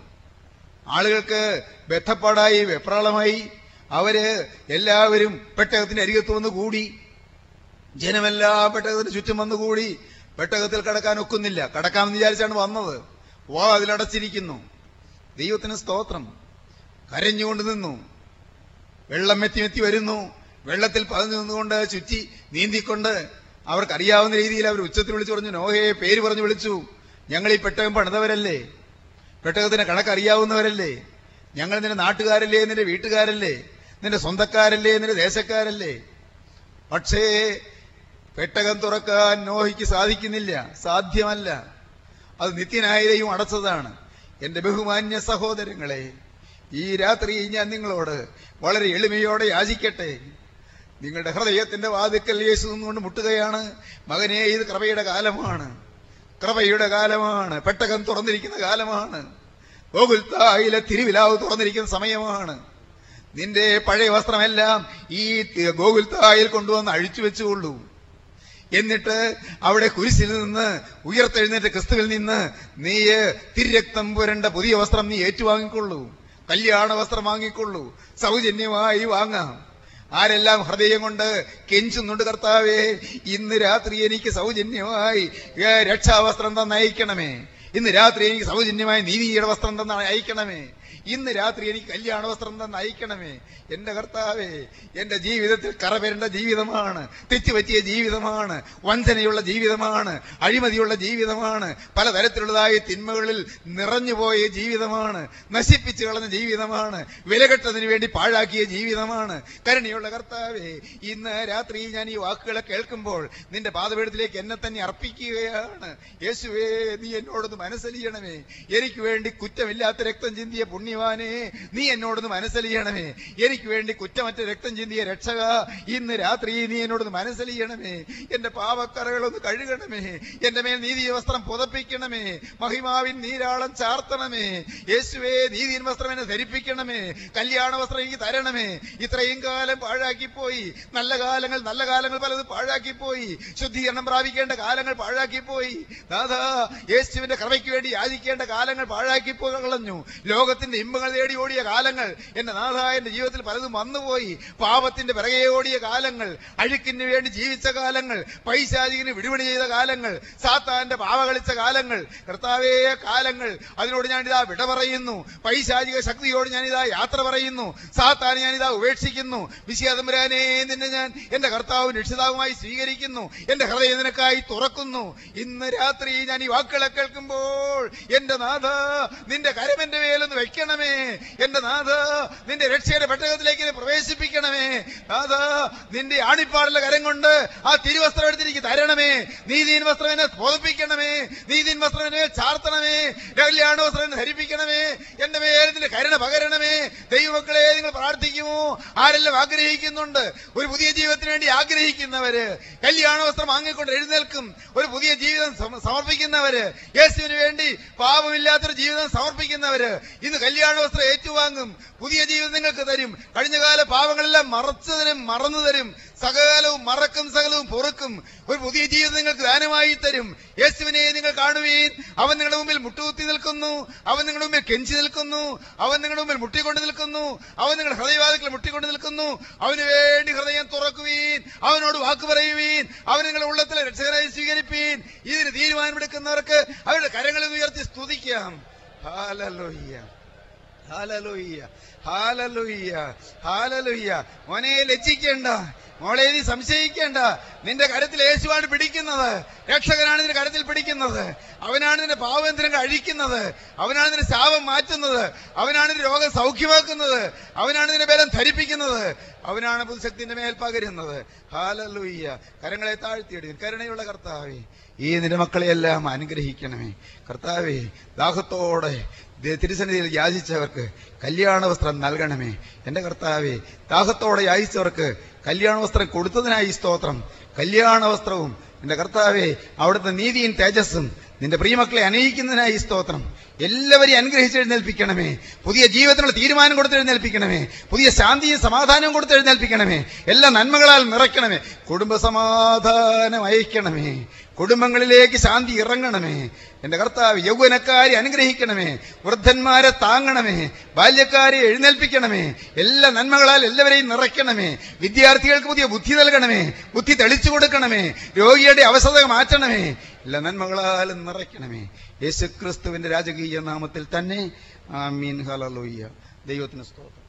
ആളുകൾക്ക് ബന്ധപ്പാടായി വെപ്രാളമായി. അവർ എല്ലാവരും പെട്ടകത്തിന്റെ അരികത്ത് വന്ന് കൂടി. ജനമെല്ലാം പെട്ടകത്തിന് ചുറ്റും വന്ന് കൂടി. പെട്ടകത്തിൽ കടക്കാൻ ഒക്കുന്നില്ല. കടക്കാമെന്ന് വിചാരിച്ചാണ് വന്നത്. വാ അതിലടച്ചിരിക്കുന്നു. ദൈവത്തിന് സ്തോത്രം. കരഞ്ഞുകൊണ്ട് നിന്നു. വെള്ളം മെത്തി വരുന്നു. വെള്ളത്തിൽ പതിഞ്ഞു നിന്നുകൊണ്ട് ചുറ്റി നീന്തിക്കൊണ്ട് അവർക്കറിയാവുന്ന രീതിയിൽ അവർ ഉച്ചത്തിൽ വിളിച്ചു പറഞ്ഞു നോഹയെ പേര് പറഞ്ഞു വിളിച്ചു. ഞങ്ങൾ ഈ പെട്ടകം പണിതവരല്ലേ? പെട്ടകത്തിന് കണക്കറിയാവുന്നവരല്ലേ? ഞങ്ങൾ നിന്റെ നാട്ടുകാരല്ലേ? നിന്റെ വീട്ടുകാരല്ലേ? നിന്റെ സ്വന്തക്കാരല്ലേ? നിന്റെ ദേശക്കാരല്ലേ? പക്ഷേ പെട്ടകം തുറക്കാൻ നോഹിക്ക് സാധിക്കുന്നില്ല. സാധ്യമല്ല. അത് നിത്യനായരെയും അടച്ചതാണ്. എന്റെ ബഹുമാന്യ സഹോദരങ്ങളെ ഈ രാത്രി ഞാൻ നിങ്ങളോട് വളരെ എളിമയോടെ യാചിക്കട്ടെ. നിങ്ങളുടെ ഹൃദയത്തിന്റെ വാതിക്കൽ യേശു നിന്നുകൊണ്ട് മുട്ടുകയാണ്. മകനെ ഇത് കൃപയുടെ കാലമാണ്. കൃപയുടെ കാലമാണ്. പെട്ടകം തുറന്നിരിക്കുന്ന കാലമാണ്. ഗോകുൽത്തായിലെ തിരുവിലാവ് തുറന്നിരിക്കുന്ന സമയമാണ്. നിന്റെ പഴയ വസ്ത്രമെല്ലാം ഈ ഗോകുൽത്തായിൽ കൊണ്ടുവന്ന് അഴിച്ചു വെച്ചുകൊള്ളൂ എന്നിട്ട് അവിടെ കുരിശിൽ നിന്ന് ഉയർത്തെഴുന്നേറ്റ ക്രിസ്തുവിൽ നിന്ന് നീ തിരക്തം പുരണ്ട പുതിയ വസ്ത്രം നീ ഏറ്റുവാങ്ങിക്കൊള്ളൂ. കല്യാണ വസ്ത്രം വാങ്ങിക്കൊള്ളൂ. സൗജന്യമായി വാങ്ങാം. ആരെല്ലാം ഹൃദയം കൊണ്ട് കെഞ്ചുന്നുണ്ട് കർത്താവേ ഇന്ന് രാത്രി എനിക്ക് സൗജന്യമായി രക്ഷാവസ്ത്രം തന്നെ അയക്കണമേ ഇന്ന് രാത്രി എനിക്ക് സൗജന്യമായി നീതിയുടെ വസ്ത്രം തന്നെ അയക്കണമേ. ഇന്ന് രാത്രി എനിക്ക് കല്യാണ വസ്ത്രം തന്നെ അയക്കണമേ. എന്റെ കർത്താവേ എന്റെ ജീവിതത്തിൽ കറവരേണ്ട ജീവിതമാണ്. തെറ്റുപറ്റിയ ജീവിതമാണ്. വഞ്ചനയുള്ള ജീവിതമാണ്. അഴിമതിയുള്ള ജീവിതമാണ്. പലതരത്തിലുള്ളതായ തിന്മകളിൽ നിറഞ്ഞുപോയ ജീവിതമാണ്. നശിപ്പിച്ചു കളഞ്ഞ ജീവിതമാണ്. വിലകെട്ടതിന് വേണ്ടി പാഴാക്കിയ ജീവിതമാണ്. കരുണയുള്ള കർത്താവേ ഇന്ന് രാത്രി ഞാൻ ഈ വാക്കുകളെ കേൾക്കുമ്പോൾ നിന്റെ പാതപീഠത്തിലേക്ക് എന്നെ തന്നെ അർപ്പിക്കുകയാണ്. യേശുവേ നീ എന്നോടൊന്ന് മനസ്സലിയണമേ. എനിക്ക് വേണ്ടി കുറ്റമില്ലാത്ത രക്തം ചിന്തിയ പുണ്യവാനെ നീ എന്നോടൊന്ന് മനസ്സലിയണമേ. എനിക്ക് വേണ്ടി കുറ്റമറ്റ രക്തം ചിന്തിയ രക്ഷക ഇന്ന് രാത്രി നീ എന്നോടൊന്ന് മനസ്സലിയണമേ. എന്റെ പാവക്കറകളൊന്ന് കഴുകണമേ. എന്റെ മേൽ നീതി വസ്ത്രം പുതപ്പിക്കണമേ. മഹിമാവിൻ നീരാളം ചാർത്തണമേ. യേശുവേ നീതി വസ്ത്രം എന്നെ ധരിപ്പിക്കണമേ. കല്യാണ വസ്ത്രം എനിക്ക് തരണമേ. ഇത്രയും കാലം പാഴാക്കിപ്പോയി. നല്ല കാലങ്ങൾ നല്ല കാലങ്ങൾ പലത് പാഴാക്കിപ്പോയി. ശുദ്ധീകരണം പ്രാപിക്കേണ്ട കാലങ്ങൾ പാഴാക്കിപ്പോയി. ദാദാ യേശുവിന്റെ കൃപയ്ക്ക് വേണ്ടി യാചിക്കേണ്ട കാലങ്ങൾ പാഴാക്കി കളഞ്ഞു. ലോകത്തിന്റെ ഇമ്പങ്ങൾ തേടി ഓടിയ കാലങ്ങൾ. എന്റെ നാഥ എന്റെ ജീവിതത്തിൽ പലതും വന്നുപോയി. പാപത്തിന്റെ പിറകെ ഓടിയ കാലങ്ങൾ അഴുക്കിന് വേണ്ടി ജീവിച്ച കാലങ്ങൾ പൈശാചികന് വിടുപണി ചെയ്ത കാലങ്ങൾ സാത്താന്റെ പാവ കളിച്ച കാലങ്ങൾ കർത്താവേ കാലങ്ങൾ. അതിനോട് ഞാനിതാ വിട പറയുന്നു. പൈശാചിക ശക്തിയോട് ഞാൻ ഇതാ യാത്ര പറയുന്നു. സാത്താനെ ഇതാ ഉപേക്ഷിക്കുന്നു. വിശിയാതമ്പുരാനെ നിന്നെ ഞാൻ എന്റെ കർത്താവും രക്ഷിതാവുമായി സ്വീകരിക്കുന്നു. എന്റെ ഹൃദയം നിനക്കായി തുറക്കുന്നു. ഇന്ന് രാത്രി ഞാൻ ഈ വാക്കുകളെ കേൾക്കുമ്പോൾ എന്റെ നാഥ നിന്റെ കരമെന്റെ മേലൊന്ന് വെക്കണമേ എന്റെ നാഥ നിന്റെ രക്ഷയുടെ പെട്ടകത്തിലേക്ക് പ്രവേശിപ്പിക്കണമേ. നാഥ നിന്റെ ആണിപ്പാടുള്ള കരം കൊണ്ട് ആ തിരുവസ്ത്രം എടുത്ത് എനിക്ക് തരണമേ. നീതിൻ വസ്ത്രം എന്നെ ബോധിപ്പിക്കണമേ. നീതിൻ വസ്ത്രം എന്നെ ചാർത്തണമേ. കല്യാണ വസ്ത്രം എന്നെ ധരിപ്പിക്കണമേ. എന്റെ മേൽ കരുണ പകരണമേ. ദൈവമക്കളെ നിങ്ങൾ പ്രാർത്ഥിക്കുമോ? ആരെല്ലാം ആഗ്രഹിക്കുന്നുണ്ട്? ഒരു പുതിയ ജീവിതത്തിന് വേണ്ടി ആഗ്രഹിക്കുന്നവര് കല്യാണ വസ്ത്രം വാങ്ങിക്കൊണ്ട് എഴുന്നേൽക്കും. ഒരു പുതിയ ജീവിതം സമർപ്പിക്കുന്നവര് യേശുവിന് വേണ്ടി പാപമില്ലാത്തൊരു ജീവിതം സമർപ്പിക്കുന്നവര് ഇന്ന് കല്യാണ വസ്ത്രം ഏറ്റുവാങ്ങും പുതിയ ജീവിതം നിങ്ങൾക്ക് തരും. കഴിഞ്ഞകാല പാവങ്ങളെല്ലാം മറച്ചതിനും മറന്നു തരും. സകകാലവും മറക്കും സകലവും പൊറുക്കും. ഒരു പുതിയ ജീവിതം നിങ്ങൾക്ക് ദാനമായി തരും. യേശുവിനെ നിങ്ങൾ കാണുകയും അവൻ നിങ്ങളുടെ മുമ്പിൽ മുട്ടുകുത്തി നിൽക്കുന്നു. അവൻ നിങ്ങളുടെ മുമ്പിൽ കെഞ്ചി നിൽക്കുന്നു. അവൻ നിങ്ങളുടെ മുമ്പിൽ മുട്ടിക്കൊണ്ട് നിൽക്കുന്നു. അവൻ നിങ്ങളുടെ ഹൃദയവാദികൾ മുട്ടിക്കൊണ്ട് നിൽക്കുന്നു. അവന് വേണ്ടി ഹൃദയം തുറക്കുവീൻ. അവനോട് വാക്ക് പറയുവീൻ. അവൻ നിങ്ങളുടെ ഉള്ളത്തിലെ രക്ഷകനായി സ്വീകരിപ്പീൻ. ഇതിന് തീരുമാനമെടുക്കുന്നവർക്ക് അവരുടെ കരങ്ങളിൽ ഉയർത്തി സ്തുതിക്കാം. ഹാലലോയ്യ ഹാലലോയ്യ മോനെ ലജ്ജിക്കേണ്ട. മോളെ നീ സംശയിക്കേണ്ട. നിന്റെ കരത്തിൽ യേശുവാണ് പിടിക്കുന്നത്. രക്ഷകനാണ് നിന്റെ കരത്തിൽ പിടിക്കുന്നത്. അവനാണ് നിന്റെ പാവയന്ത്രങ്ങൾ അഴിക്കുന്നത്. അവനാണ് നിന്റെ ശാപം മാറ്റുന്നത്. അവനാണ് നിന്റെ രോഗം സൗഖ്യമാക്കുന്നത്. അവനാണ് നിന്റെ ബലം ധരിപ്പിക്കുന്നത്. അവനാണ് പുതുശക്തിന്റെ മേൽ പകരുന്നത്. ഹാലലുയ്യ. കരങ്ങളെ താഴ്ത്തിയിടുക കരുണയുള്ള കർത്താവേ ഈ നിന്റെ മക്കളെയെല്ലാം അനുഗ്രഹിക്കണമേ. കർത്താവേ ദാഹത്തോടെ തിരുസന്നിധിയിൽ യാചിച്ചവർക്ക് കല്യാണ വസ്ത്രം നൽകണമേ. എന്റെ കർത്താവേ ദാഹത്തോടെ യാചിച്ചവർക്ക് കല്യാണ വസ്ത്രം കൊടുത്തതിനായി സ്തോത്രം. കല്യാണ വസ്ത്രവും എന്റെ കർത്താവേ അവിടുത്തെ നീതിയും തേജസ്സും നിന്റെ പ്രിയമക്കളെ അനയിക്കുന്നതിനായി സ്തോത്രം. എല്ലാവരെയും അനുഗ്രഹിച്ച് എഴുന്നേൽപ്പിക്കണമേ പുതിയ ജീവിതത്തിനുള്ള തീരുമാനം കൊടുത്ത് എഴുന്നേൽപ്പിക്കണമേ പുതിയ ശാന്തിയും സമാധാനവും കൊടുത്ത് എഴുന്നേൽപ്പിക്കണമേ എല്ലാ നന്മകളാൽ നിറയ്ക്കണമേ. കുടുംബ സമാധാനം അയക്കണമേ കുടുംബങ്ങളിലേക്ക് ശാന്തി ഇറങ്ങണമേ. എന്റെ കർത്താവ് യൗവനക്കാരെ അനുഗ്രഹിക്കണമേ. വൃദ്ധന്മാരെ താങ്ങണമേ. ബാല്യക്കാരെ എഴുന്നേൽപ്പിക്കണമേ. എല്ലാ നന്മകളാൽ എല്ലാവരെയും നിറയ്ക്കണമേ. വിദ്യാർത്ഥികൾക്ക് പുതിയ ബുദ്ധി നൽകണമേ. ബുദ്ധി തെളിച്ചു കൊടുക്കണമേ. രോഗിയുടെ അവസ്ഥ മാറ്റണമേ. എല്ലാ നന്മകളാലും നിറയ്ക്കണമേ. യേശുക്രിസ്തുവിന്റെ രാജകീയ നാമത്തിൽ തന്നെ. ആമീൻ. ഹലോയ്യ ദൈവത്തിന് സ്തോത്രം.